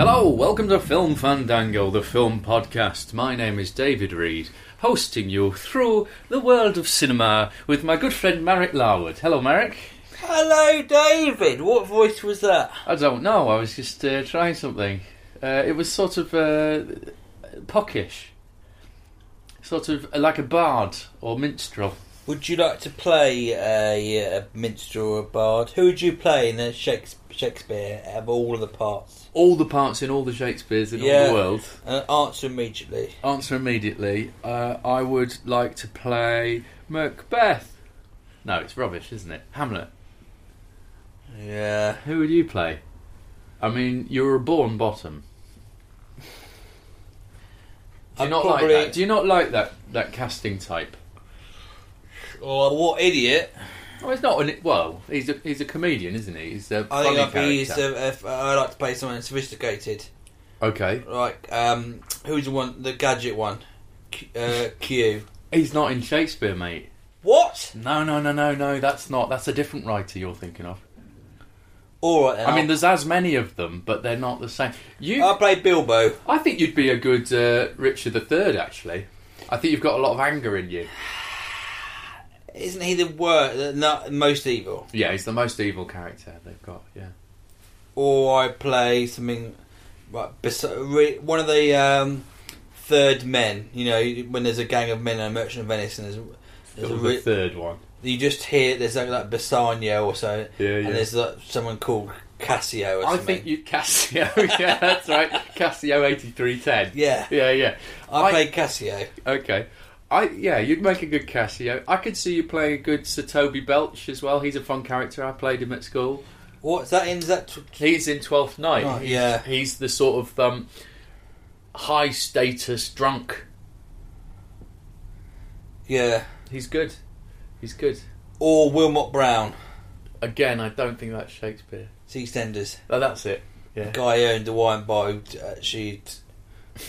Hello, welcome to Film Fandango, the film podcast. My name is David Reed, hosting you through the world of cinema with my good friend Marek Larwood. Hello, Marek. Hello, David. What voice was that? I don't know, I was just uh, trying something. Uh, it was sort of uh, pockish, sort of like a bard or minstrel. Would you like to play a, a minstrel or a bard? Who would you play in a Shakespeare, Shakespeare of all of the parts? All the parts in all the Shakespeares in all the world. Uh, answer immediately. Answer immediately. Uh, I would like to play Macbeth. No, it's rubbish, isn't it? Hamlet. Yeah. Who would you play? I mean, you were a born bottom. Do you I'd not probably- like that? Do you not like that that casting type? Oh, what idiot! Well, he's not. An, well, he's a he's a comedian, isn't he? He's a I funny think I'd be. character. Uh, if, I like to play someone sophisticated. okay, Like, um, who's the one? The gadget one. Q, uh, Q. he's not in Shakespeare, mate. What? No, no, no, no, no. That's not. That's a different writer you're thinking of. All right. Then, I mean, there's as many of them, but they're not the same. You, I'll play Bilbo. I think you'd be a good uh, Richard III. Actually, I think you've got a lot of anger in you. Isn't he the worst? Not, most evil? Yeah, he's the most evil character they've got. Yeah. or I play something like bes- one of the um, third men. You know, when there's a gang of men in a merchant of Venice, and there's, there's a Or the third one. you just hear there's like, like Bassanio or so, Yeah, yeah. and there's like someone called Cassio. Or I think you Casio. yeah, that's right. Casio eighty three ten. Yeah. yeah, yeah. I, play Cassio. Okay. I yeah, you'd make a good Casio. I could see you playing a good Sir Toby Belch as well. He's a fun character. I played him at school. What's that in? Is that t- He's in Twelfth Night. Oh, He's- yeah. he's the sort of um, high status drunk. yeah? He's good. He's good. Or Willmott-Brown, Again, I don't think that's Shakespeare. EastEnders. Oh, that's it. Yeah. Guy who owned the wine bar who actually,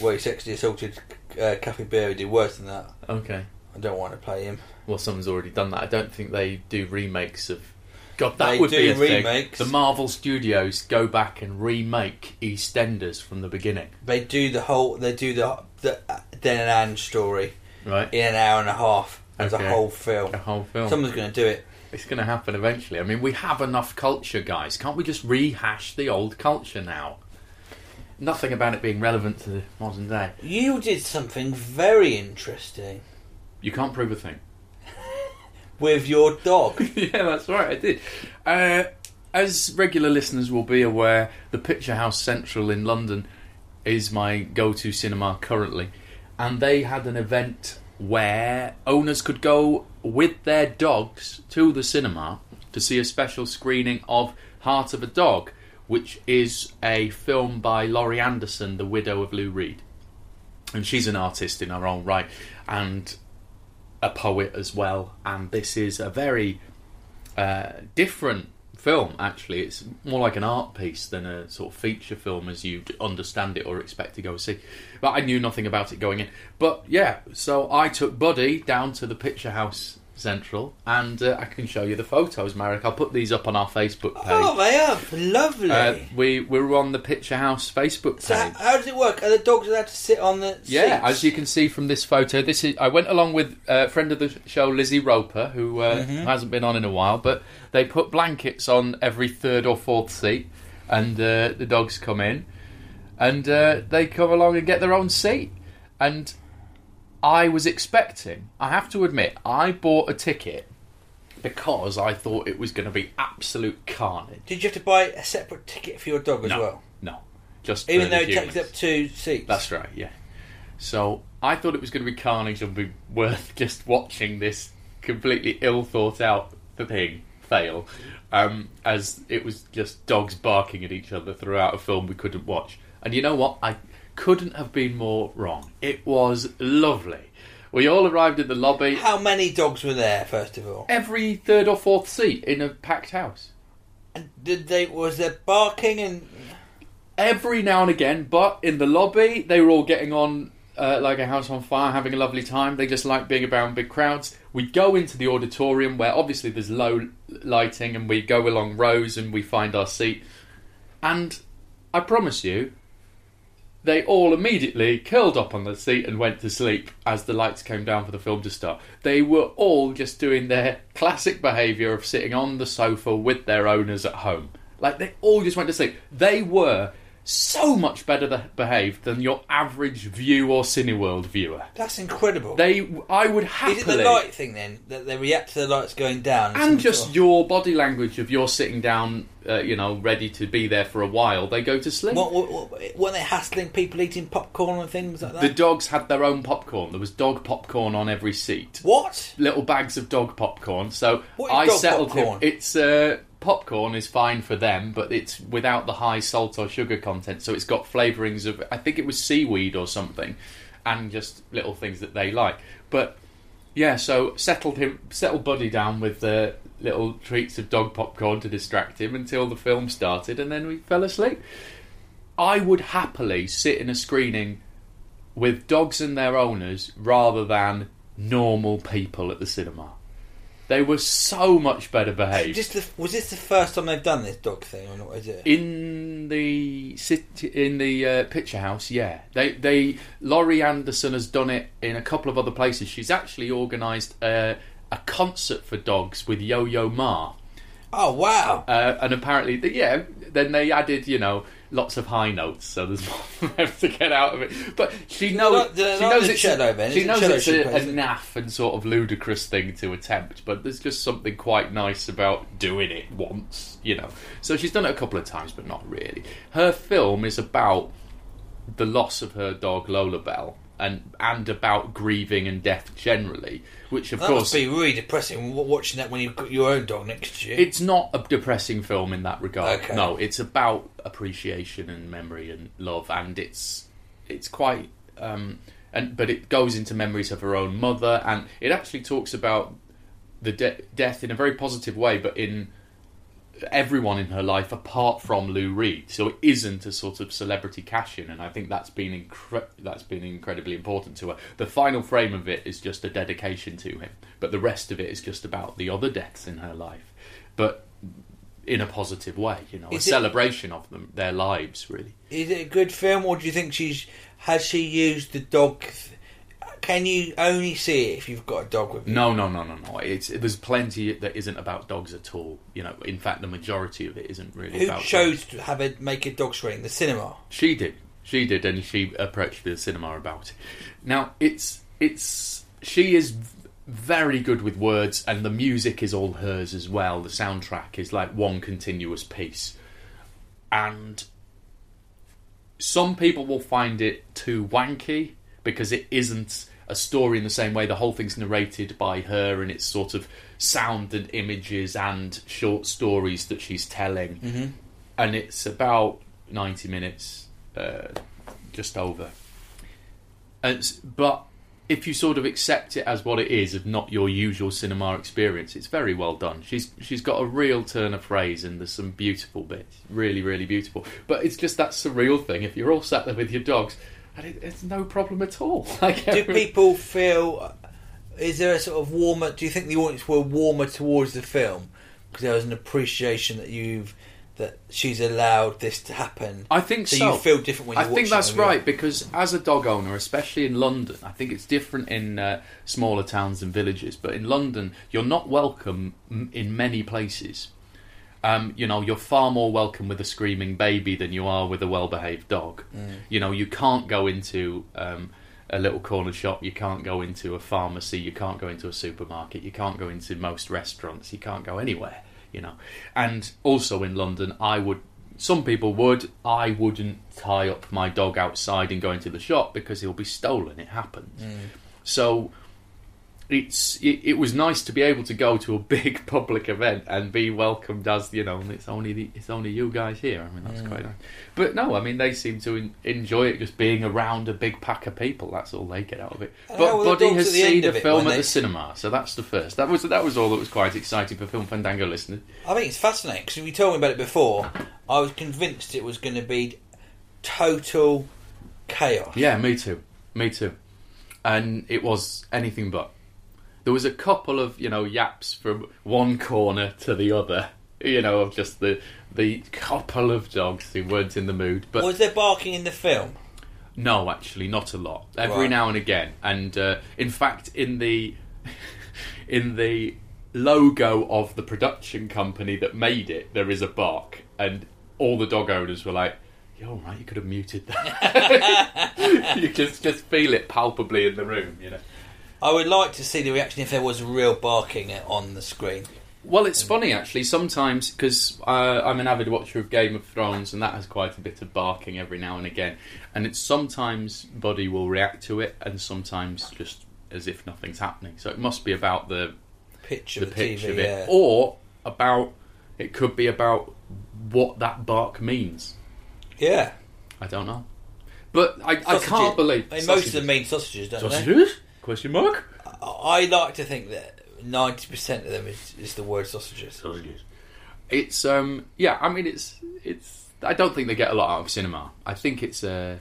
where he sexually assaulted uh, who did worse than that. Okay. I don't want to play him. Well, someone's already done that. I don't think they do remakes of. God, that They would do be a remakes. thing. The Marvel Studios go back and remake EastEnders from the beginning, They do the whole. They do the the Den and Anne story right? in an hour and a half as Okay. a whole film. A whole film. Someone's going to do it. It's going to happen eventually. I mean, we have enough culture, guys. Can't we just rehash the old culture now? Nothing about it being relevant to the modern day. You did something very interesting You can't prove a thing. with your dog. yeah, that's right, I did. Uh, as regular listeners will be aware, the Picture House Central in London is my go to cinema currently. And they had an event where owners could go with their dogs to the cinema to see a special screening of Heart of a Dog, which is a film by Laurie Anderson, the widow of Lou Reed. And she's an artist in her own right. And a poet as well, and this is a very uh, different film. Actually, it's more like an art piece than a sort of feature film as you'd understand it or expect to go see. But I knew nothing about it going in. But yeah, so I took Buddy down to the Picture House Central, and uh, I can show you the photos, Marek. I'll put these up on our Facebook page. oh, they are lovely. uh, we we were on the Picture House Facebook so page. how, how does it work? Are the dogs allowed to sit on the Yeah, seats? as you can see from this photo, this is I went along with a friend of the show, Lizzie Roper, who uh, Mm-hmm. hasn't been on in a while, but they put blankets on every third or fourth seat, and uh, the dogs come in, and uh, they come along and get their own seat, and I was expecting. I have to admit, I bought a ticket because I thought it was going to be absolute carnage. Did you have to buy a separate ticket for your dog as no, well? no, just Even for though the it takes up two seats. That's right, yeah. So I thought it was going to be carnage and be worth just watching this completely ill thought out thing fail, um, as it was just dogs barking at each other throughout a film we couldn't watch. And you know what? I couldn't have been more wrong. It was lovely. We all arrived in the lobby. How many dogs were there, first of all? Every third or fourth seat in a packed house. And did they was there barking and every now and again, but in the lobby, they were all getting on uh, like a house on fire, having a lovely time. They just like being around big crowds. We go into the auditorium where obviously there's low lighting, and we go along rows and we find our seat. And I promise you, they all immediately curled up on the seat and went to sleep as the lights came down for the film to start. They were all just doing their classic behaviour of sitting on the sofa with their owners at home. Like they all just went to sleep. They were so much better behaved than your average Vue or Cineworld viewer. that's incredible. They, I would happily. Is it the light thing then that they react to the lights going down? and just sort your body language of you're sitting down, uh, you know, ready to be there for a while. They go to sleep. What, what, what, weren't they hassling people eating popcorn and things like that? The dogs had their own popcorn. There was dog popcorn on every seat. what? Little bags of dog popcorn. So What I dog settled popcorn? him. It's uh, popcorn is fine for them, but it's without the high salt or sugar content. So it's got flavourings of I think it was seaweed or something, and just little things that they like. But yeah, so settled him, settled Buddy down with the little treats of dog popcorn to distract him until the film started, and then we fell asleep. I would happily sit in a screening with dogs and their owners rather than normal people at the cinema. They were so much better behaved. Just the, was this the first time they've done this dog thing, or not? Is it? in the city, in the uh, picture house, yeah, they they Laurie Anderson has done it in a couple of other places. She's actually organised a, a concert for dogs with Yo Yo Ma, oh wow! uh, and apparently, yeah, then they added you know lots of high notes, so there's more for them to get out of it. But she knows like- do they she knows it's cello, she knows it's a, a naff and sort of ludicrous thing to attempt, but there's just something quite nice about doing it once, you know. So she's done it a couple of times, but not really. Her film is about the loss of her dog Lolabelle. And, and about grieving and death generally, which of that course must be really depressing watching that when you've got your own dog next to you. it's not a depressing film in that regard. Okay. No, it's about appreciation and memory and love, and it's it's quite. Um, and but it goes into memories of her own mother, and it actually talks about the de- death in a very positive way, but in everyone in her life apart from Lou Reed. So it isn't a sort of celebrity cash in, and I think that's been incre- that's been incredibly important to her. The final frame of it is just a dedication to him, but the rest of it is just about the other deaths in her life, but in a positive way. You know, Is a it- celebration of them, their lives, really. Is it a good film, or do you think she's has she used the dog? Can you only see it if you've got a dog with you? No, no, no, no, no. It's there's plenty that isn't about dogs at all. You know, in fact, the majority of it isn't really Who about. chose dogs. to have a make a dog screening? The cinema. She did. She did, and she approached the cinema about it. Now, it's it's she is very good with words, and the music is all hers as well. The soundtrack is like one continuous piece, and some people will find it too wanky because it isn't a story in the same way. The whole thing's narrated by her, and it's sort of sound and images and short stories that she's telling, mm-hmm. and it's about ninety minutes, uh, just over. And but if you sort of accept it as what it is, of not your usual cinema experience, it's very well done. She's she's got a real turn of phrase, and there's some beautiful bits, really, really beautiful. But it's just that surreal thing. If you're all sat there with your dogs, and it, it's no problem at all. Like Do people feel? Is there a sort of warmer? Do you think the audience were warmer towards the film because there was an appreciation that you've that she's allowed this to happen? I think so. so. You feel different when you I think that's you? right because as a dog owner, especially in London, I think it's different in uh, smaller towns and villages. But in London, you're not welcome m- in many places. Um, you know, you're far more welcome with a screaming baby than you are with a well-behaved dog. Mm. You know, you can't go into um, a little corner shop. You can't go into a pharmacy. You can't go into a supermarket. You can't go into most restaurants. You can't go anywhere. You know, and also in London, I would. Some people would. I wouldn't tie up my dog outside and go into the shop because he'll be stolen. It happens. So it's it, it was nice to be able to go to a big public event and be welcomed as you know it's only the, it's only you guys here I mean that's quite mm. nice but no I mean they seem to en- enjoy it just being around a big pack of people that's all they get out of it but how Buddy has the seen the film at they- the cinema so that's the first that was that was all that was quite exciting for Film Fandango listeners I think it's fascinating because you told me about it before. I was convinced it was going to be total chaos. Yeah, me too. Me too. And it was anything but. There was a couple of, you know, yaps from one corner to the other, you know, of just the the couple of dogs who weren't in the mood. But Was there barking in the film? no, actually, not a lot. Every Right. now and again, and uh, in fact, in the in the logo of the production company that made it, there is a bark, and all the dog owners were like, "You're all right. You could have muted that." you just just feel it palpably in the room, you know. I would like to see the reaction if there was real barking on the screen. Well, it's funny actually. Sometimes because uh, I'm an avid watcher of Game of Thrones, and that has quite a bit of barking every now and again. And it's sometimes Buddy will react to it, and sometimes just as if nothing's happening. So it must be about the Pitch the of the, pitch TV, of it, yeah. or about it could be about what that bark means. yeah. I don't know, but I, I can't believe I mean, most of them mean sausages, don't they? Sausages. Question mark. I like to think that ninety percent of them is, is the word sausages. sausages. It's um yeah, I mean it's it's I don't think they get a lot out of cinema. I think it's a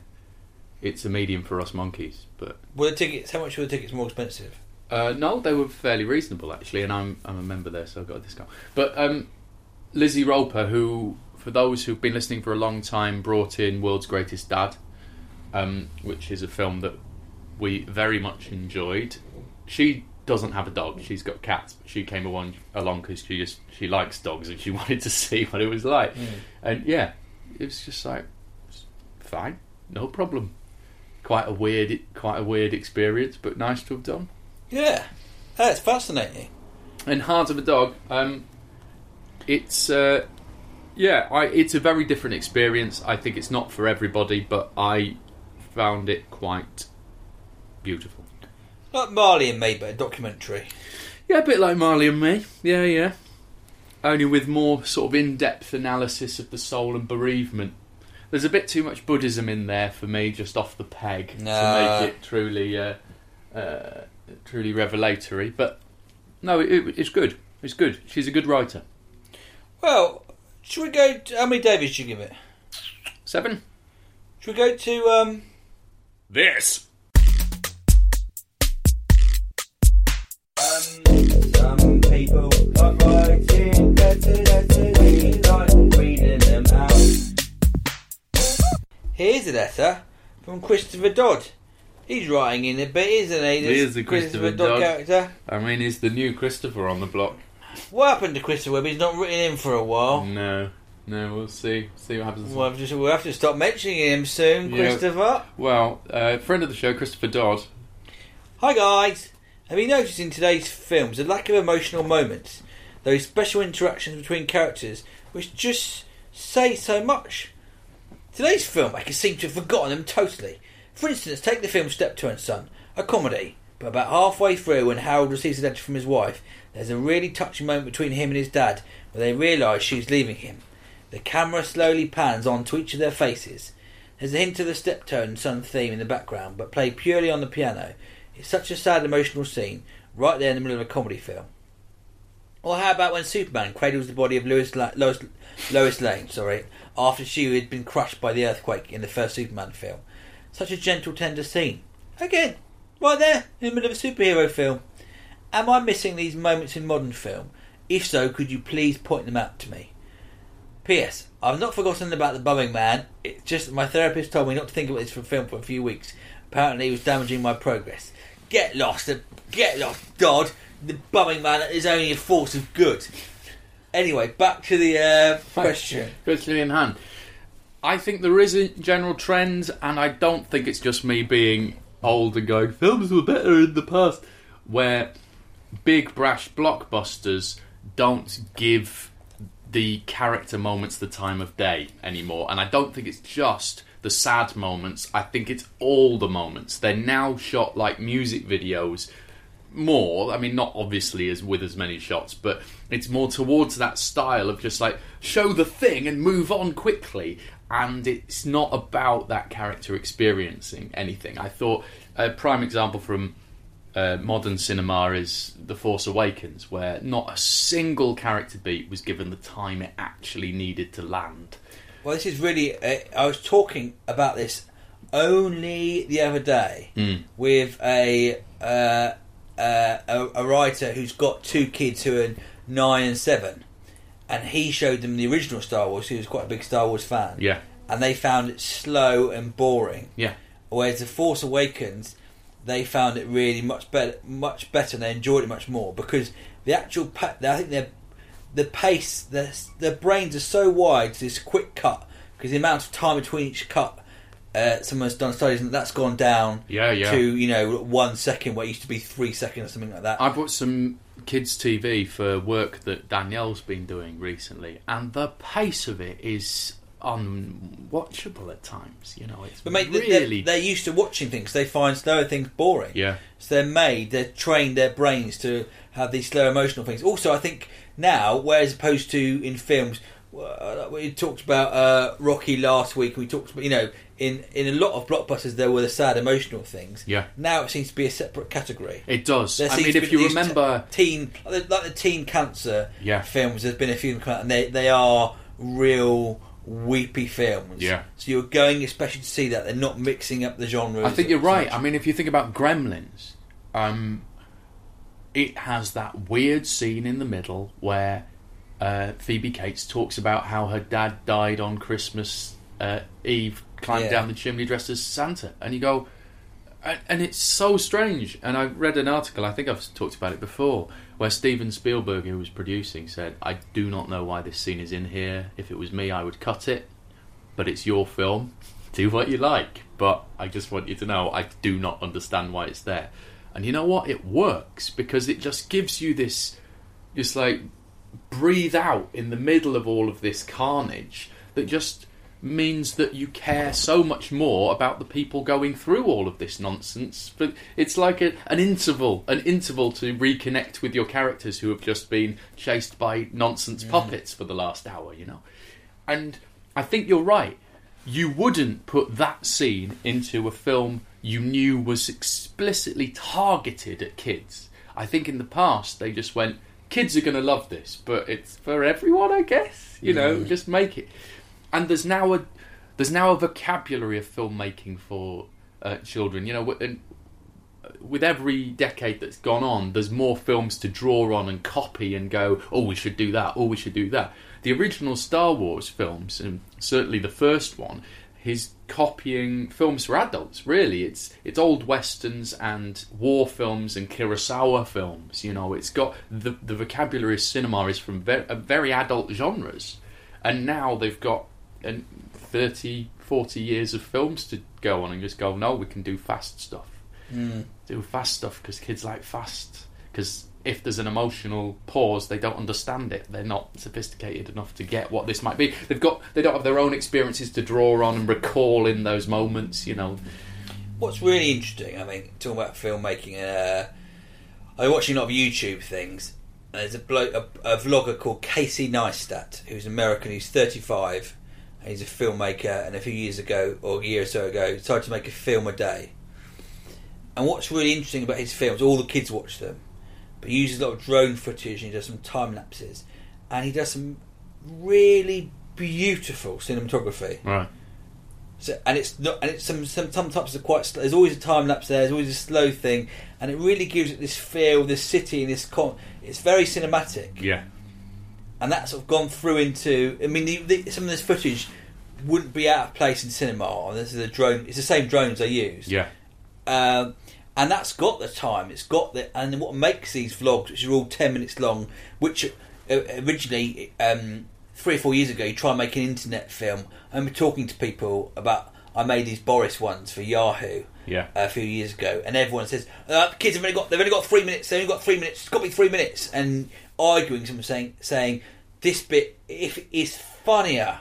it's a medium for us monkeys, but Were the tickets? How much were the tickets more expensive? uh, no, they were fairly reasonable actually, and I'm I'm a member there, so I got a discount. But um, Lizzie Roper, who for those who've been listening for a long time, brought in World's Greatest Dad, um, which is a film that we very much enjoyed. She doesn't have a dog; she's got cats. But she came along along because she just she likes dogs and she wanted to see what it was like. And yeah, it was just like fine, no problem. Quite a weird, quite a weird experience, but nice to have done. Yeah, that's fascinating. And Heart of a Dog, um, it's uh, yeah, I, it's a very different experience. I think it's not for everybody, but I found it quite beautiful. Like Marley and Me, but a documentary. Yeah, a bit like Marley and Me. Yeah, yeah. Only with more sort of in-depth analysis of the soul and bereavement. There's a bit too much Buddhism in there for me, just off the peg, Nah. to make it truly, uh, uh, truly revelatory. But no, it, it's good. It's good. She's a good writer. Well, should we go? To, how many Davies should you give it? Seven. Should we go to? um This. A letter from Christopher Dodd. He's writing in a bit, isn't he? He is the Christopher Dodd. character. I mean, he's the new Christopher on the block. What happened to Christopher Webb? He's not written in for a while. No, no, we'll see. See what happens. We'll have, to, we'll have to stop mentioning him soon, Yeah. Christopher. Well, uh, friend of the show, Christopher Dodd. Hi guys! Have you noticed in today's films a lack of emotional moments? Those special interactions between characters which just say so much? Today's filmmakers seem to have forgotten them totally. For instance, take the film Steptoe and Son, a comedy, but about halfway through when Harold receives a letter from his wife, there's a really touching moment between him and his dad where they realise she's leaving him. The camera slowly pans onto each of their faces. There's a hint of the Steptoe and Son theme in the background, but played purely on the piano. It's such a sad emotional scene, right there in the middle of a comedy film. Or how about when Superman cradles the body of Lois, La- Lois, Lois Lane, sorry, after she had been crushed by the earthquake in the first Superman film? Such a gentle, tender scene. Again, right there in the middle of a superhero film. Am I missing these moments in modern film? If so, could you please point them out to me? P.S. I've not forgotten about the bumming man. It's just my therapist told me not to think about this for film for a few weeks. Apparently, it was damaging my progress. Get lost, uh, get lost, Dodd. The bumming man is only a force of good. Anyway, back to the uh, question. Question in hand. I think there is a general trend, and I don't think it's just me being old and going, films were better in the past, where big brash blockbusters don't give the character moments the time of day anymore. And I don't think it's just the sad moments, I think it's all the moments. They're now shot like music videos more. I mean, not obviously as with as many shots, but it's more towards that style of just like show the thing and move on quickly. And it's not about that character experiencing anything. I thought a prime example from uh, modern cinema is The Force Awakens, where not a single character beat was given the time it actually needed to land. Well, this is really. Uh, I was talking about this only the other day Mm. with a, uh, uh, a a writer who's got two kids who are nine and seven, and he showed them the original Star Wars. He was quite a big Star Wars fan. Yeah, and they found it slow and boring. yeah, Whereas the Force Awakens, they found it really much better, much better, and they enjoyed it much more because the actual, pa- I think their the pace, their their brains are so wide to this quick cut because the amount of time between each cut. Uh, someone's done studies and that's gone down Yeah, yeah. to you know one second where it used to be three seconds or something like that. I bought some kids' TV for work that Danielle's been doing recently, and the pace of it is unwatchable at times. You know, it's but mate, they- they're, really they're used to watching things. They find slower things boring. yeah, So they're made, they're trained their brains to have these slow emotional things. Also, I think now, whereas opposed to in films, uh, we talked about uh, Rocky last week. We talked about you know in in a lot of blockbusters there were the sad emotional things. Yeah. Now it seems to be a separate category. it does. There I mean, if you remember, teen like the, like the teen cancer Yeah. films, there's been a few, and they they are real weepy films. Yeah. So you're going especially to see that they're not mixing up the genres. I think you're right. much. I mean, if you think about Gremlins, um, it has that weird scene in the middle where uh, Phoebe Cates talks about how her dad died on Christmas uh, Eve, climbed Yeah. down the chimney dressed as Santa, and you go, and, and it's so strange. And I read an article, I think I've talked about it before, where Steven Spielberg, who was producing, said, "I do not know why this scene is in here. If it was me, I would cut it." but it's your film. Do what you like. But I just want you to know I do not understand why it's there. And you know what? It works because it just gives you this, just like breathe out in the middle of all of this carnage that just means that you care so much more about the people going through all of this nonsense. But it's like a, an interval, an interval to reconnect with your characters who have just been chased by nonsense puppets for the last hour, you know? And I think you're right. You wouldn't put that scene into a film you knew was explicitly targeted at kids. I think in the past they just went, kids are going to love this, but it's for everyone, I guess. You know, just make it. And there's now a there's now a vocabulary of filmmaking for uh, children. You know, and with every decade that's gone on, there's more films to draw on and copy and go, oh, we should do that, oh, we should do that. The original Star Wars films, and certainly the first one, is copying films for adults. Really, it's it's old westerns and war films and Kurosawa films. You know, it's got the the vocabulary of cinema is from very, very adult genres, and now they've got an 30, 40 years of films to go on and just go, no, we can do fast stuff do fast stuff because kids like fast. Because if there's an emotional pause, they don't understand it. They're not sophisticated enough to get what this might be. They've got they don't have their own experiences to draw on and recall in those moments. You know, What's really interesting, I mean, talking about filmmaking, uh, I'm watching a lot of YouTube things. And there's a, bloke, a, a vlogger called Casey Neistat, who's American, he's 35, and he's a filmmaker, and a few years ago, or a year or so ago, decided to make a film a day. And what's really interesting about his films, all the kids watch them, but he uses a lot of drone footage and he does some time lapses, and he does some really beautiful cinematography. right? So, and it's not, and it's some some sometimes are quite. Slow. There's always a time lapse there. There's always a slow thing, and it really gives it this feel, this city, and this con. It's very cinematic, Yeah, and that's sort of gone through into. I mean, the, the, some of this footage wouldn't be out of place in cinema. And this is a drone. It's the same drones they use. yeah, Um, and that's got the time. It's got the and what makes these vlogs, which are all ten minutes long, which uh, originally um, three or four years ago, you try and make an internet film. I remember talking to people about. I made these Boris ones for Yahoo, Yeah. a few years ago, and everyone says uh, kids have only got they've only got three minutes. They've only got three minutes. It's got to be three minutes, and arguing someone saying saying this bit if it is funnier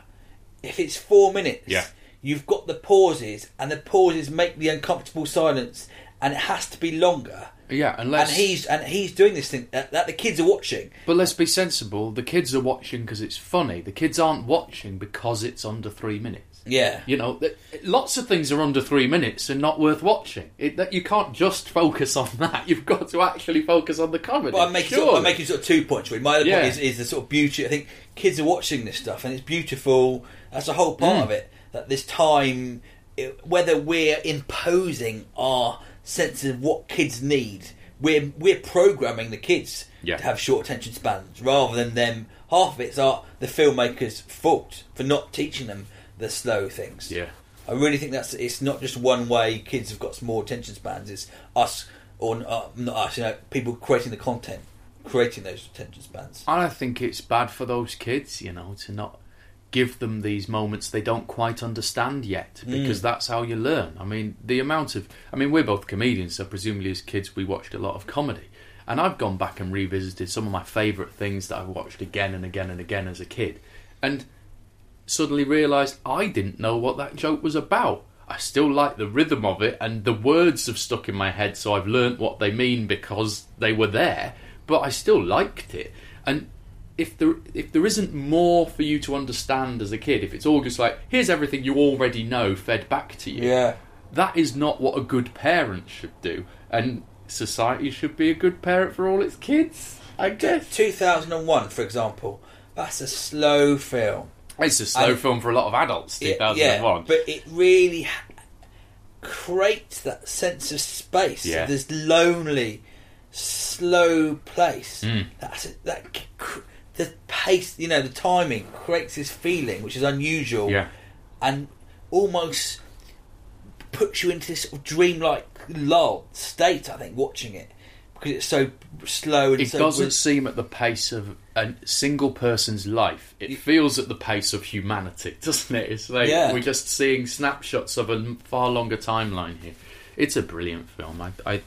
if it's four minutes. Yeah. You've got the pauses, and the pauses make the uncomfortable silence, and it has to be longer. Yeah, unless And he's and he's doing this thing that, that the kids are watching. But let's be sensible. The kids are watching because it's funny. The kids aren't watching because it's under three minutes. Yeah, You know, th- lots of things are under three minutes and not worth watching. It, that you can't just focus on that. You've got to actually focus on the comedy. But I'm making, Sure. sort of, I'm making sort of two points. Really. My other Yeah. point is, is the sort of beauty. I think kids are watching this stuff, and it's beautiful. That's the whole part Mm. of it. That this time, it, whether we're imposing our sense of what kids need, we're we're programming the kids Yeah. to have short attention spans rather than them. Half of it's our the filmmaker's fault for not teaching them the slow things. Yeah. I really think that's it's not just one way kids have got small attention spans. It's us or uh, not us, you know, people creating the content, creating those attention spans. And I think it's bad for those kids, you know, to not give them these moments they don't quite understand yet, Mm. because that's how you learn. I mean, the amount of. I mean, we're both comedians, so presumably as kids we watched a lot of comedy. And I've gone back and revisited some of my favourite things that I've watched again and again and again as a kid. And suddenly realised I didn't know what that joke was about. I still like the rhythm of it, and the words have stuck in my head, so I've learnt what they mean because they were there. But I still liked it. And if there if there isn't more for you to understand as a kid, if it's all just like here's everything you already know fed back to you, Yeah. that is not what a good parent should do. And society should be a good parent for all its kids. I guess 2001, for example, that's a slow film. It's a slow And- film for a lot of adults. 2001. yeah, but it really creates that sense of space. Yeah. This lonely, slow place. Mm. That's it, that cr- the pace, you know, the timing creates this feeling which is unusual. Yeah. and almost puts you into this sort of dreamlike lull state. I think watching it because it's so slow and it so doesn't seem at the pace of a single person's life. It feels at the pace of humanity, doesn't it? It's like Yeah. we're just seeing snapshots of a far longer timeline here. It's a brilliant film. I, I,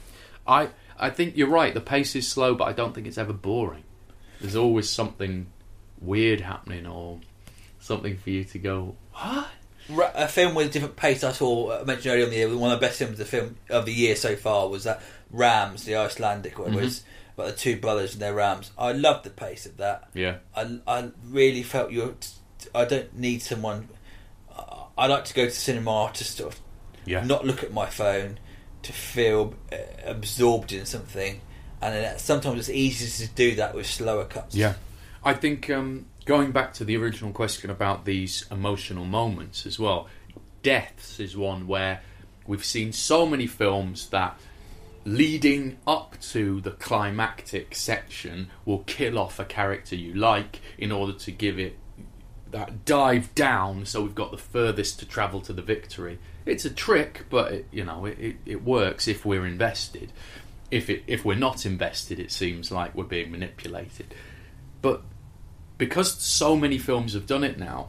I, I think you're right. The pace is slow, but I don't think it's ever boring. There's always something weird happening or something for you to go. What? A film with a different pace. I saw I mentioned earlier on the year. One of the best films of the film of the year so far was that Rams, the Icelandic one, Mm-hmm. was about the two brothers and their rams. I loved the pace of that. Yeah. I, I really felt you. I don't need someone. I- I like to go to cinema to sort of Yeah. not look at my phone, to feel uh, absorbed in something, and sometimes it's easier to do that with slower cuts. Yeah, I think um, going back to the original question about these emotional moments as well, deaths is one where we've seen so many films that leading up to the climactic section will kill off a character you like in order to give it that dive down so we've got the furthest to travel to the victory. It's a trick but it, you know it, it, it works if we're invested. If it if we're not invested it seems like we're being manipulated. But because so many films have done it now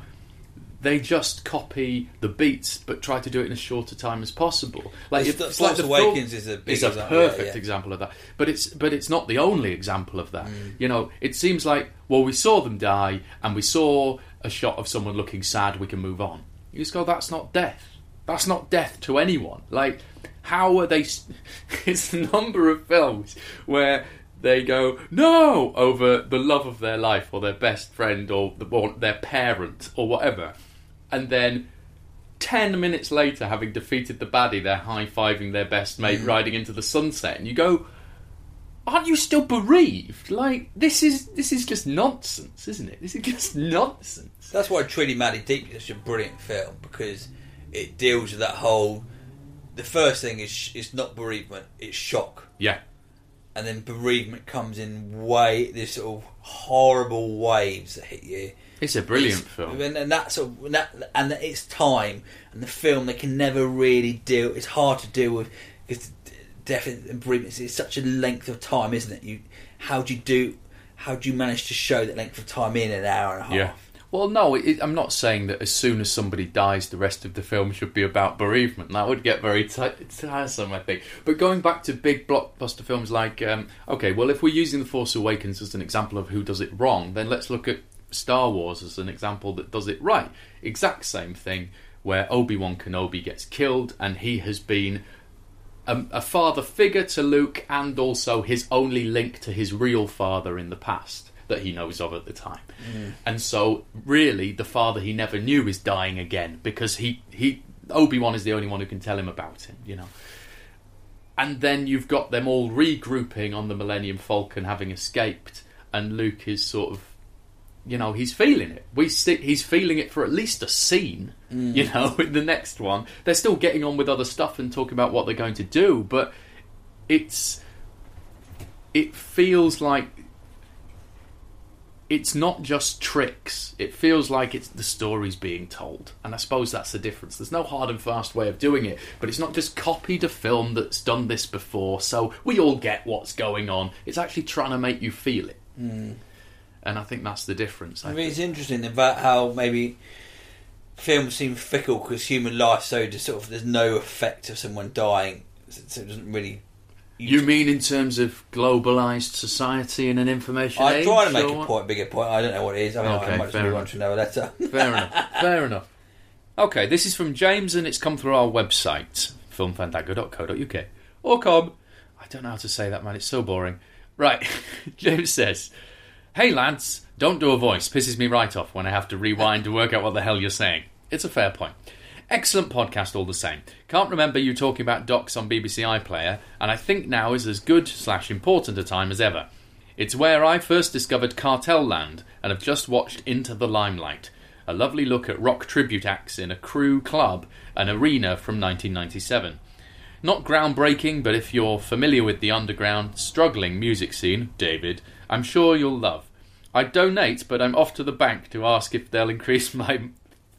they just copy the beats but try to do it in as short a time as possible. Like It's- it's, like the Awakens is a big is a perfect yeah. example of that. But it's but it's not the only example of that. Mm. you know it seems like well we saw them die and we saw a shot of someone looking sad we can move on. You just go that's not death. That's not death to anyone. Like how are they it's the number of films where they go no! over the love of their life or their best friend or, the, or their parent or whatever. And then 10 minutes later having defeated the baddie they're high-fiving their best mate mm. riding into the sunset. And you go aren't you still bereaved? Like this is this is just nonsense isn't it? This is just nonsense. That's why Truly Madly Deeply is such a brilliant film because it deals with that whole. The first thing is is not bereavement; it's shock, yeah and then bereavement comes in way this sort of horrible waves that hit you. it's a brilliant It's- film and, and that's sort of, that, and it's time and the film they can never really deal. It's hard to deal with because death and bereavement is such a length of time, isn't it? You how do you do? How do you manage to show that length of time in an hour and a half? Yeah. Well, no, it, I'm not saying that as soon as somebody dies, the rest of the film should be about bereavement. That would get very ti tiresome, I think. But going back to big blockbuster films like, um, okay, well, if we're using The Force Awakens as an example of who does it wrong, then let's look at Star Wars as an example that does it right. Exact same thing, where Obi Wan Kenobi gets killed, and he has been a, a father figure to Luke, and also his only link to his real father in the past that he knows of at the time. Mm. And so, really, the father he never knew is dying again because he he Obi Wan is the only one who can tell him about him. You know. And then you've got them all regrouping on the Millennium Falcon, having escaped, and Luke is sort of, you know, he's feeling it. We see, he's feeling it for at least a scene. Mm. You know, in the next one, they're still getting on with other stuff and talking about what they're going to do, but it's it feels like it's not just tricks. It feels like it's the story's being told, and I suppose that's the difference. There's no hard and fast way of doing it, but it's not just copied a film that's done this before, so we all get what's going on. It's actually trying to make you feel it, hmm. and I think that's the difference. I I mean, it's interesting about how maybe films seem fickle because human life so just sort of there's no effect of someone dying, so it doesn't really. You mean in terms of globalized society and an information I'm age? trying to make a what? point, bigger point. I don't know what it is. I mean, Okay, I might just fair move enough. on to another letter. Fair enough. Fair enough. Okay, this is from James and it's come through our website, filmfandango.co.uk. Or com. I don't know how to say that, man. It's so boring. Right. James says, Hey lads, don't do a voice. Pisses me right off when I have to rewind to work out what the hell you're saying. It's a fair point. Excellent podcast all the same. Can't remember you talking about docs on BBC iPlayer, and I think now is as good slash important a time as ever. It's where I first discovered Cartel Land and have just watched Into the Limelight. A lovely look at rock tribute acts in a crew club, an arena from 1997. Not groundbreaking, but if you're familiar with the underground, struggling music scene, David, I'm sure you'll love. I donate, but I'm off to the bank to ask if they'll increase my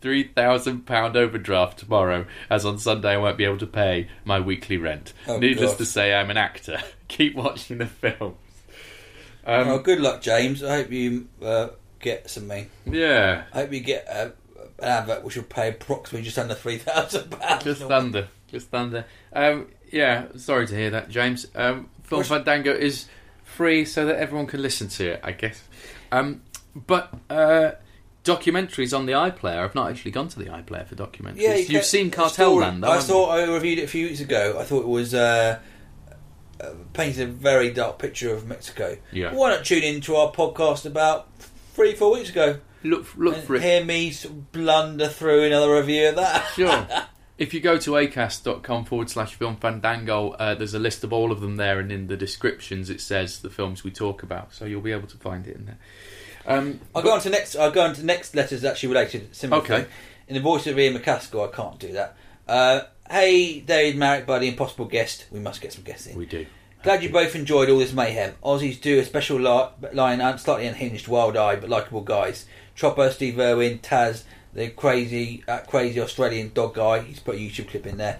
£3,000 overdraft tomorrow, as on Sunday I won't be able to pay my weekly rent. Oh, Needless God. to say, I'm an actor. Keep watching the films. Um, well, good luck, James. I hope you uh, get something. Yeah, I hope you get uh, an advert which will pay approximately just under three thousand pounds. just under. Just under. Um, yeah, sorry to hear that, James. Um, Film What's- Fandango is free so that everyone can listen to it, I guess. Um, but uh, documentaries on the iPlayer, I've not actually gone to the iPlayer for documentaries. Yeah, you You've seen Cartel Land, though, I thought I reviewed it a few weeks ago. I thought it was uh, uh, painted a very dark picture of Mexico. Yeah. Why not tune in to our podcast about three, four weeks ago? Look, look for it. hear me blunder through another review of that? Sure. If you go to acast.com forward slash film fandango, uh, there's a list of all of them there, and in the descriptions it says the films we talk about, so you'll be able to find it in there. Um, I'll go on to next. I'll go on to next letters actually related. Similar Okay. thing. In the voice of Ian McCaskill, I can't do that. Uh, hey, David Marek, buddy, impossible guest. We must get some guests in. we do. Glad you both enjoyed all this mayhem. Aussies do a special line, slightly unhinged, wild-eyed but likable guys. Chopper, Steve Irwin, Taz, the crazy, uh, crazy Australian dog guy. He's put a YouTube clip in there.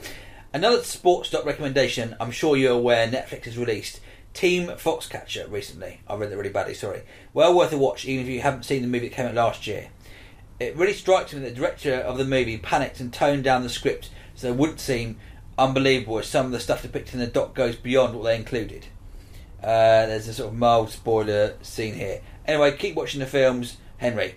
Another sports doc recommendation. I'm sure you're aware Netflix has released Team Foxcatcher recently. I read that really badly. Sorry. Well worth a watch, even if you haven't seen the movie that came out last year. It really strikes me that the director of the movie panicked and toned down the script so it wouldn't seem unbelievable as some of the stuff depicted in the doc goes beyond what they included. Uh, there's a sort of mild spoiler scene here. Anyway, keep watching the films, Henry.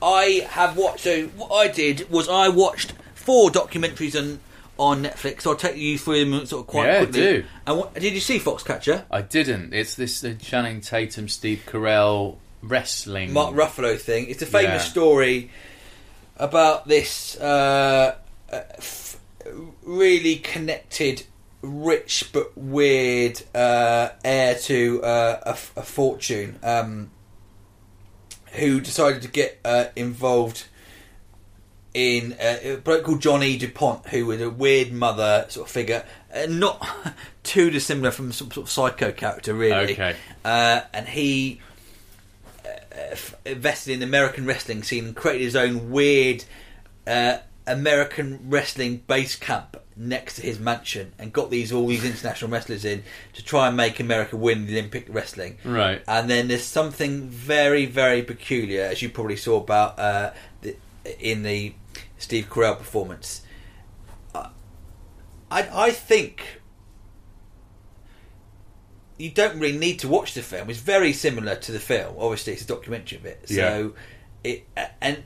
I have watched. So what I did was I watched four documentaries on on Netflix. So I'll take you through them sort of quite Yeah, quickly. do. And what, did you see Foxcatcher? I didn't. It's this uh, Channing Tatum, Steve Carell wrestling. Mark Ruffalo thing. It's a famous Yeah. story about this uh, uh, f- really connected, rich but weird uh, heir to uh, a, f- a fortune um, who decided to get uh, involved in uh, a bloke called Johnny Dupont, who was a weird mother sort of figure, uh, not too dissimilar from some sort of psycho character, really. Okay. Uh, and he uh, invested in the American wrestling scene and created his own weird uh, American wrestling base camp next to his mansion and got these all these international wrestlers in to try and make America win the Olympic wrestling. Right. And then there's something very, very peculiar, as you probably saw about uh, the, in the Steve Carell performance. I, I, think you don't really need to watch the film. It's very similar to the film. Obviously, it's a documentary of it. So, it and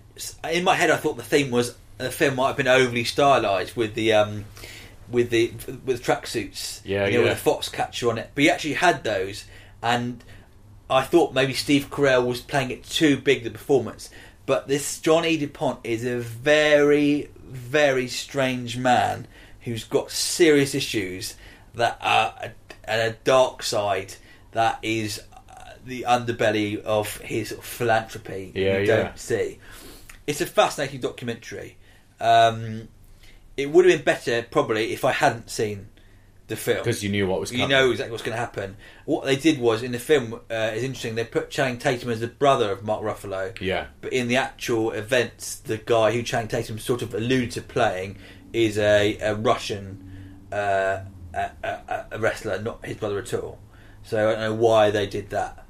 in my head, I thought the theme was the film might have been overly stylized with the um, with the with tracksuits. Yeah, you know, yeah. with a fox catcher on it. But he actually had those, and I thought maybe Steve Carell was playing it too big the performance. But this Johnny DuPont is a very, very strange man who's got serious issues that are a, and a dark side that is uh, the underbelly of his philanthropy Yeah, you yeah. don't see. It's a fascinating documentary. Um, it would have been better probably if I hadn't seen the film Because you knew what was coming. you know exactly what's going to happen. What they did was in the film uh, is interesting. They put Channing Tatum as the brother of Mark Ruffalo, Yeah. but in the actual events, the guy who Channing Tatum sort of alluded to playing is a, a Russian uh, a, a, a wrestler, not his brother at all. So I don't know why they did that,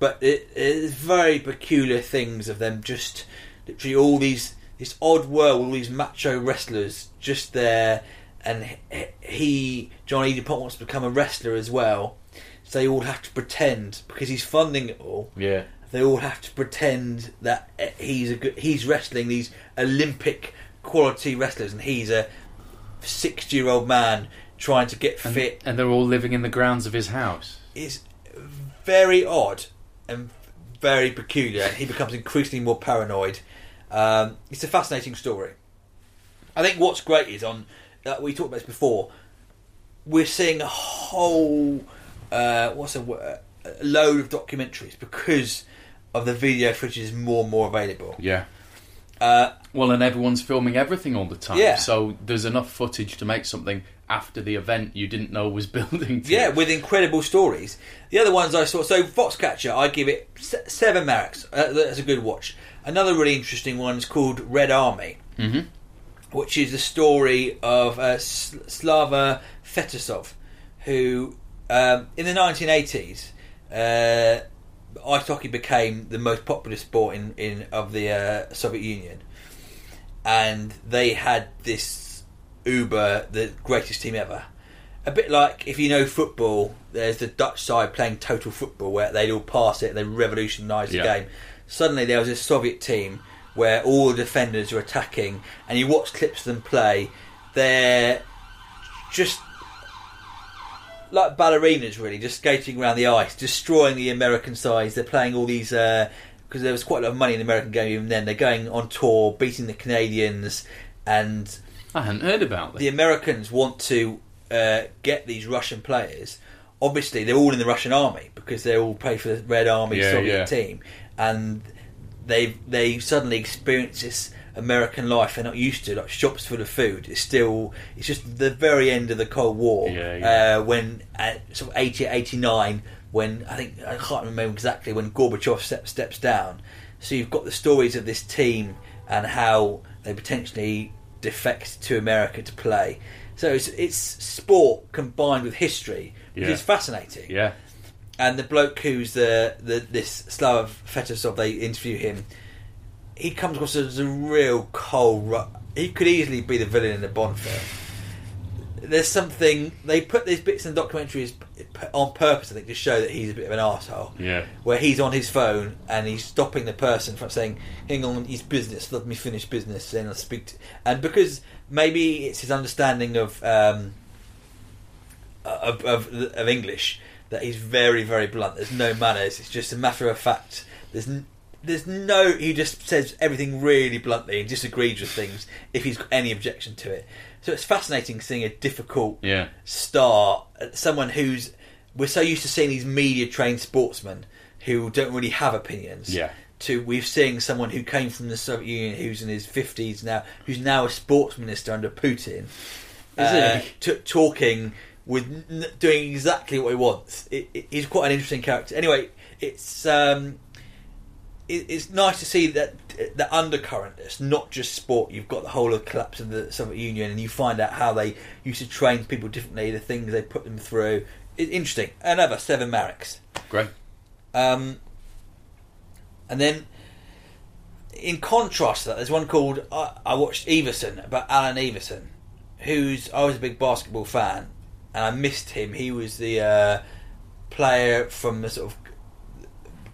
but it is very peculiar things of them just literally all these this odd world, all these macho wrestlers just there, and he- he Johnny DuPont wants to become a wrestler as well. So they all have to pretend because he's funding it all Yeah. they all have to pretend that eh, he's a good, he's wrestling these Olympic quality wrestlers, and he's a sixty-year-old man trying to get And, fit. and they're all living in the grounds of his house. It's very odd and very peculiar, and he becomes increasingly more paranoid. Um, it's a fascinating story. I think what's great is on uh, we talked about this before. We're seeing a whole uh, what's a, wo- a load of documentaries because of the video footage is more and more available. Yeah. Uh, Well, and everyone's filming everything all the time. Yeah. So there's enough footage to make something after the event you didn't know was building. To. yeah, with incredible stories. The other ones I saw, so Foxcatcher, I give it seven marks. Uh, that's a good watch. Another really interesting one is called Red Army, Mhm. Which is the story of uh, Slava Fetisov, who um, in the 1980s, uh, ice hockey became the most popular sport in, in of the uh, Soviet Union, and they had this Uber, the greatest team ever. A bit like if you know football, there's the Dutch side playing total football where they'd all pass it, they revolutionised Yeah. the game. Suddenly there was a Soviet team where all the defenders are attacking, and you watch clips of them play. They're just like ballerinas, really, just skating around the ice, destroying the American sides. They're playing all these because there was quite a lot of money in the American game even then. They're going on tour, beating the Canadians, and I hadn't heard about this. the Americans want to uh, get these Russian players. Obviously, they're all in the Russian army because they all play for the Red Army Yeah, Soviet yeah. team, and they they suddenly experience this American life they're not used to, like shops full of food. It's still it's just the very end of the Cold War Yeah, yeah. Uh, when at sort of 80, 89, when I think I can't remember exactly when Gorbachev step, steps down. So you've got the stories of this team and how they potentially defect to America to play. So it's, it's sport combined with history, which Yeah. is fascinating. Yeah. And the bloke who's the, the this Slav Fetisov, they interview him. He comes across as a real cold. He could easily be the villain in a Bond film. There's something they put these bits in documentaries on purpose, I think, to show that he's a bit of an asshole. Yeah. Where he's on his phone and he's stopping the person from saying, "Hang on, it's business. Let me finish business, then I'll speak." To... And because maybe it's his understanding of um, of, of of English that he's very very blunt. There's no manners. It's just a matter of fact. There's n- there's no. He just says everything really bluntly and disagrees with things if he's got any objection to it. So it's fascinating seeing a difficult Yeah. star, uh, someone who's we're so used to seeing these media trained sportsmen who don't really have opinions. Yeah. To we've seeing someone who came from the Soviet Union, who's in his fifties now, who's now a sports minister under Putin, uh, he? t- talking with n- doing exactly what he wants. It, it, he's quite an interesting character. Anyway, it's um, it, it's nice to see that the undercurrent. It's not just sport. You've got the whole of collapse of the Soviet Union, and you find out how they used to train people differently, the things they put them through. It's interesting. Another seven Mareks. Great. Um, and then, in contrast to that, there's one called I, I watched Iverson about Allen Iverson, who's I was a big basketball fan, and I missed him. He was the uh, player from the sort of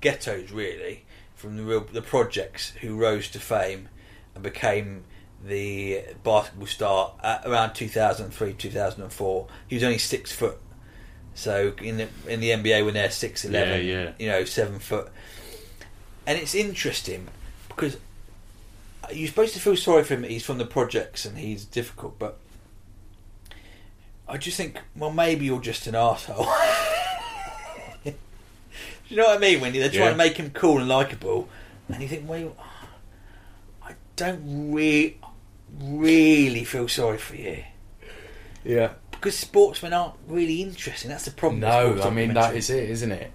ghettos, really, from the real the projects who rose to fame and became the basketball star around 2003 2004 he was only six foot so in the in the NBA when they're six eleven Yeah, yeah. you know seven foot and it's interesting because you're supposed to feel sorry for him he's from the projects and he's difficult but I just think well maybe you're just an asshole Do you know what I mean? When they're trying Yeah. to make him cool and likable, and you think, well, I don't re- really feel sorry for you Yeah. because sportsmen aren't really interesting. That's the problem. No, I mean that is it, isn't it?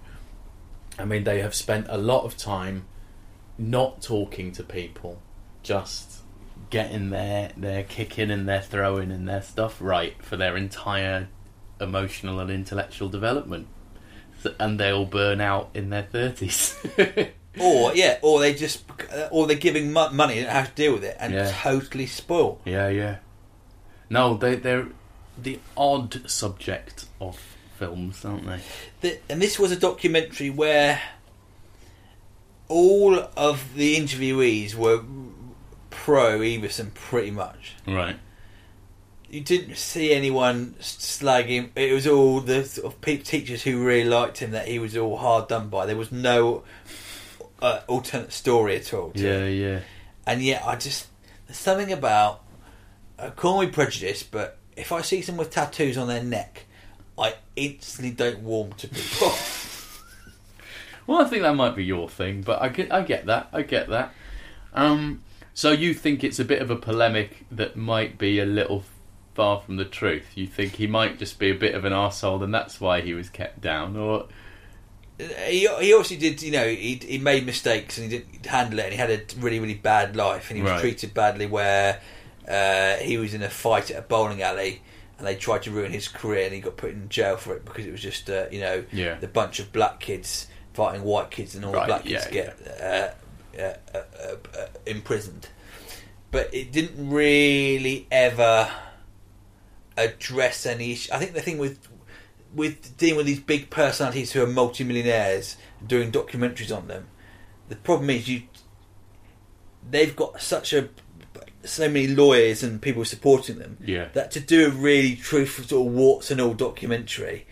I mean they have spent a lot of time not talking to people, just getting their their kicking and their throwing and their stuff right for their entire emotional and intellectual development, So- and they all burn out in their thirties. Or yeah, or they just, uh, or they're giving mo- money and have to deal with it and Yeah. totally spoil. yeah, yeah. No, they they're the odd subject of films, aren't they? The, and this was a documentary where all of the interviewees were pro Iverson pretty much. Right. you didn't see anyone slag him. It was all the sort of teachers who really liked him that he was all hard done by. There was no uh, alternate story at all. to Yeah, it. yeah. And yet, I just there's something about uh, call me prejudiced, but if I see someone with tattoos on their neck, I instantly don't warm to people. Well, I think that might be your thing, but I get, I get that. I get that. Um, so you think it's a bit of a polemic that might be a little far from the truth? You think he might just be a bit of an arsehole and that's why he was kept down, or he, he obviously did, you know, he, he made mistakes and he didn't handle it and he had a really, really bad life and he was Right. treated badly where uh, he was in a fight at a bowling alley and they tried to ruin his career and he got put in jail for it because it was just, uh, you know, Yeah. the bunch of black kids fighting white kids and all Right, the black kids yeah, get uh, uh, uh, uh, uh, imprisoned. But it didn't really ever address any issue. I think the thing with with dealing with these big personalities who are multimillionaires doing documentaries on them, the problem is you they've got such a so many lawyers and people supporting them Yeah. that to do a really truthful sort of warts and all documentary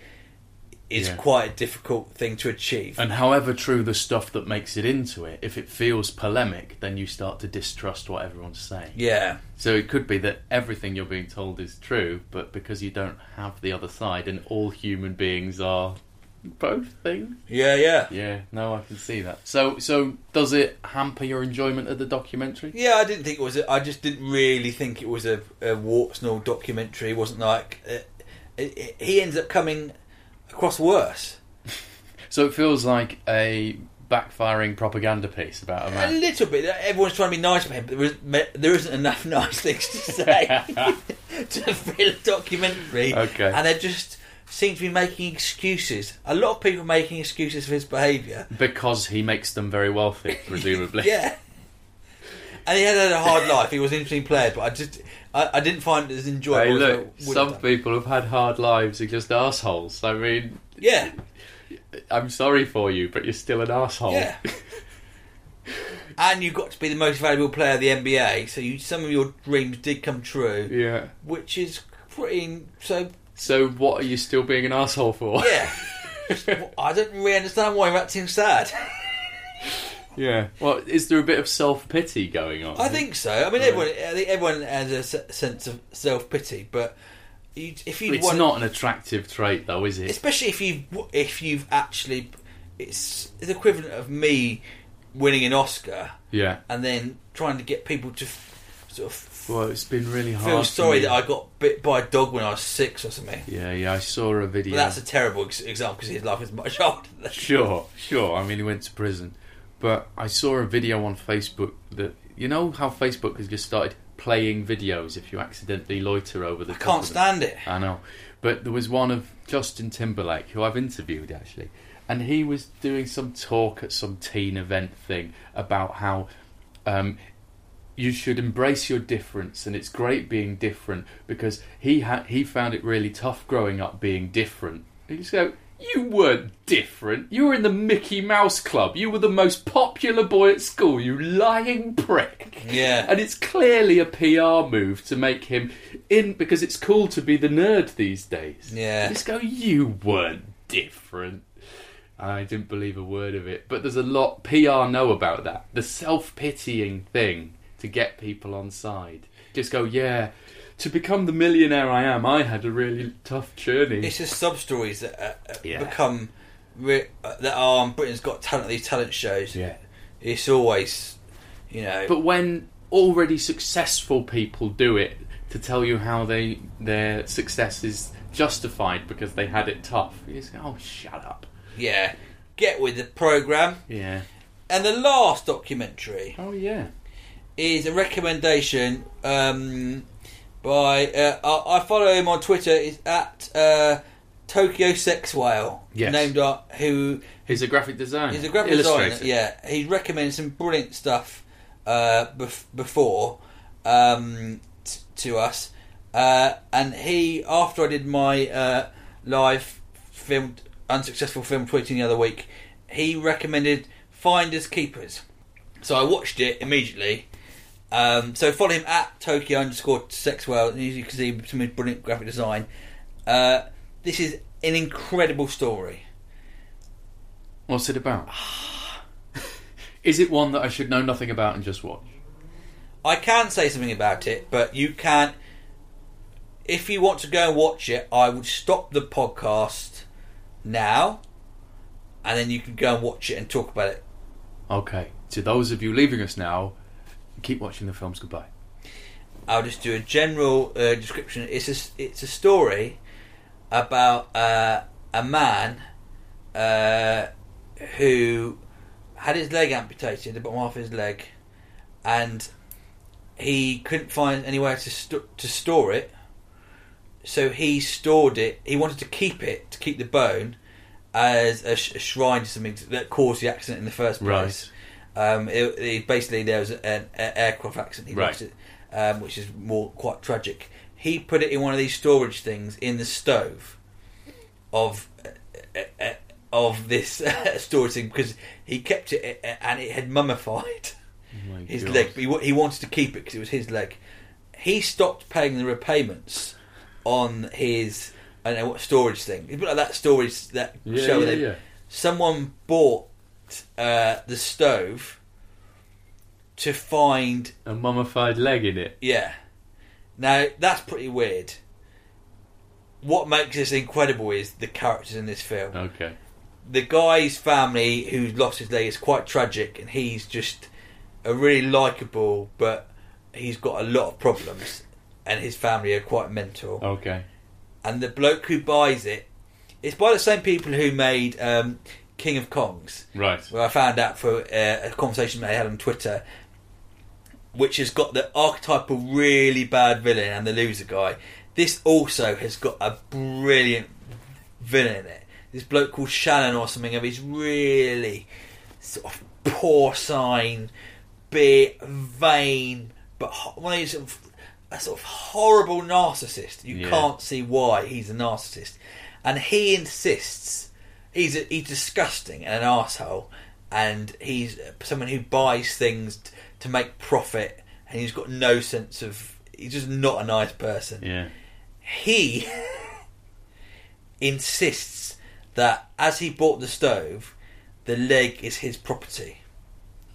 is Yeah. quite a difficult thing to achieve. and however true the stuff that makes it into it, if it feels polemic, then you start to distrust what everyone's saying. yeah, So it could be that everything you're being told is true, but because you don't have the other side, and all human beings are both things. yeah, yeah. Yeah, no, I can see that. So, so does it hamper your enjoyment of the documentary? Yeah, I didn't think it was. A, I just didn't really think it was a, a warts and all documentary. It wasn't like uh, he ends up coming across worse. So it feels like a backfiring propaganda piece about a man. A little bit. Everyone's trying to be nice but there, is, there isn't enough nice things to say to fill a documentary. Okay. And they just seem to be making excuses. A lot of people are making excuses for his behaviour. Because he makes them very wealthy, presumably. Yeah. And he had had a hard life. He was an interesting player, but I just I, I didn't find it as enjoyable. Hey, look, have some done. people have had hard lives, are just assholes. I mean, Yeah, I'm sorry for you, but you're still an asshole. yeah. and you've got to be the most valuable player of the NBA, so you some of your dreams did come true, yeah. which is pretty. So So what are you still being an asshole for? yeah, I don't really understand why you're acting sad. yeah. Well, is there a bit of self pity going on? I think so. I mean, everyone, I think everyone has a se- sense of self pity, but you, if you it's want, not an attractive trait, though, is it? especially if you if you've actually, it's the equivalent of me winning an Oscar Yeah. and then trying to get people to f- sort of Well, it's been really hard. feel for sorry me. that I got bit by a dog when I was six or something. Yeah, yeah. I saw a video. But that's a terrible ex- example because his life is much harder. Than that. Sure, sure. I mean, he went to prison, but I saw a video on Facebook that you know how Facebook has just started playing videos if you accidentally loiter over the. I can't stand it. I know, but there was one of Justin Timberlake who I've interviewed actually, and he was doing some talk at some teen event thing about how um, you should embrace your difference, and it's great being different because he had he found it really tough growing up being different. You just go. You weren't different. You were in the Mickey Mouse Club. You were the most popular boy at school, you lying prick. Yeah. And it's clearly a PR move to make him in because it's cool to be the nerd these days. Yeah. Just go, you weren't different. I didn't believe a word of it. But there's a lot PR know about that. The self pitying thing to get people on side. Just go, yeah. To become the millionaire I am, I had a really tough journey. It's just sub stories that uh, uh, Yeah. become re- uh, that are on Britain's Got Talent. These talent shows. yeah. It's always, you know. But when already successful people do it to tell you how they their success is justified because they had it tough, you just go, oh, shut up. yeah, get with the program. Yeah. And the last documentary Oh, yeah. is a recommendation um, by uh, I, I follow him on Twitter. Is at uh, Tokyo Sex Whale, Yes. named uh, who He's a graphic designer. He's a graphic designer. Yeah, he's recommended some brilliant stuff uh, bef- before um, t- to us, uh, and he after I did my uh, live filmed unsuccessful film tweeting the other week, he recommended Finders Keepers. So I watched it immediately. Um, so follow him at Tokyo underscore Sexwhale, and you can see some brilliant graphic design. Uh, this is an incredible story. What's it about? is it one that I should know nothing about and just watch? I can say something about it, but you can't. If you want to go and watch it, I would stop the podcast now, and then you can go and watch it and talk about it. Okay. To those of you leaving us now, keep watching the films. Goodbye. I'll just do a general uh, description. It's a it's a story about uh, a man uh, who had his leg amputated, the bottom half of his leg, and he couldn't find anywhere to st- to store it. So he stored it. He wanted to keep it to keep the bone as a, sh- a shrine to something that caused the accident in the first place. Um, it, it- basically, there was an, an aircraft accident. He Right. lost it, um, which is more quite tragic. He put it in one of these storage things in the stove of uh, uh, of this storage thing because he kept it uh, and it had mummified Oh my his God. leg. He, he wanted to keep it because it was his leg. He stopped paying the repayments on his I don't know what storage thing. It's like that storage that Yeah, show. yeah, yeah. Someone bought uh, the stove to find A mummified leg in it. yeah. Now that's pretty weird. What makes this incredible is the characters in this film. Okay. The guy's family who's lost his leg is quite tragic, and he's just a really likable, but he's got a lot of problems, and his family are quite mental. Okay. And the bloke who buys it, it's by the same people who made um, King of Kongs. Right. Well, I found out for uh, a conversation they had on Twitter, which has got the archetypal really bad villain and the loser guy. This also has got a brilliant villain in it. This bloke called Shannon or something of his really sort of porcine, bit vain, but one of these sort of, a sort of horrible narcissist. You Yeah. can't see why he's a narcissist, and he insists he's a, he's disgusting and an asshole, and he's someone who buys things t- to make profit, and he's got no sense of. He's just not a nice person. Yeah. He insists that as he bought the stove, the leg is his property,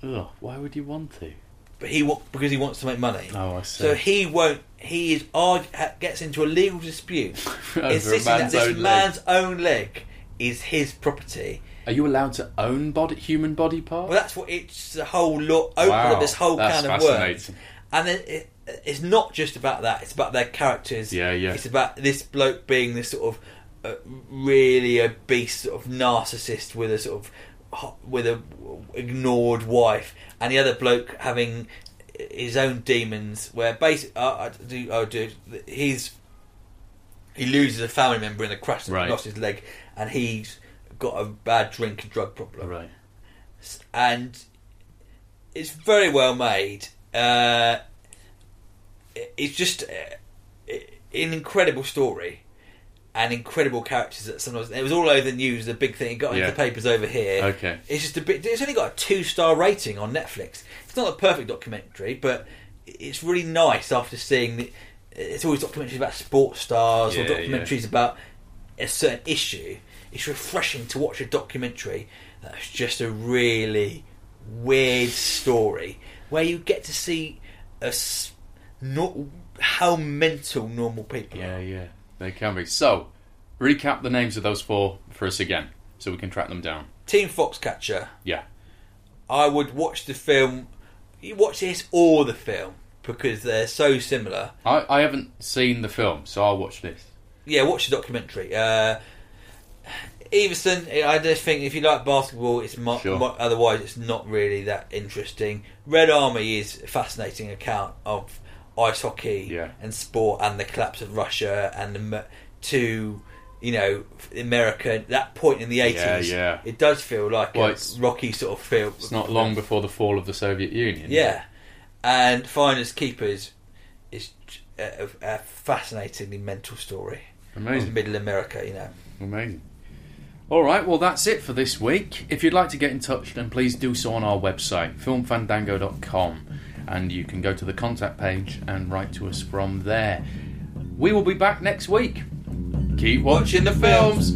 Ugh, why would you want to? but he wa- because he wants to make money. Oh, I see. So he won't. He is arg- gets into a legal dispute, insisting that this man's own leg is his property. Are you allowed to own body, human body parts? Well, that's what it's the whole law. Open Wow, up this whole can of worms, and then it, it's not just about that. It's about their characters. Yeah, yeah. It's about this bloke being this sort of uh, really obese sort of narcissist with a sort of with a ignored wife, and the other bloke having his own demons. Where basically, uh, I do, I do, he's he loses a family member in the crash, and Right. lost his leg, and he's got a bad drink and drug problem Right. and it's very well made. Uh, it's just uh, an incredible story and incredible characters. That sometimes it was all over the news. The big thing it got Yeah. into the papers over here. Okay. it's just a bit. It's only got a two star rating on Netflix. It's not a perfect documentary, but it's really nice after seeing the. It's always documentaries about sports stars or Yeah, documentaries about a certain issue. It's refreshing to watch a documentary that's just a really weird story where you get to see a s- not how mental normal people Yeah, are. yeah. They can be. So, recap the names of those four for us again, so we can track them down. Team Foxcatcher. Yeah. I would watch the film. You watch this or the film because they're so similar. I, I haven't seen the film, so I'll watch this. Yeah, watch the documentary. Uh, Iverson, I just think if you like basketball, it's mo- Sure. mo- otherwise it's not really that interesting. Red Army is a fascinating account of ice hockey Yeah. and sport and the collapse of Russia and the, to you know America. That point in the eighties, Yeah, yeah. it does feel like Well, a it's- rocky sort of feel. It's not long before the fall of the Soviet Union. Yeah, and Finders Keepers is a, a fascinatingly mental story Amazing. Middle America. You know. Amazing. All right, well, that's it for this week. If you'd like to get in touch, then please do so on our website, filmfandango.com, and you can go to the contact page and write to us from there. We will be back next week. Keep watching the films.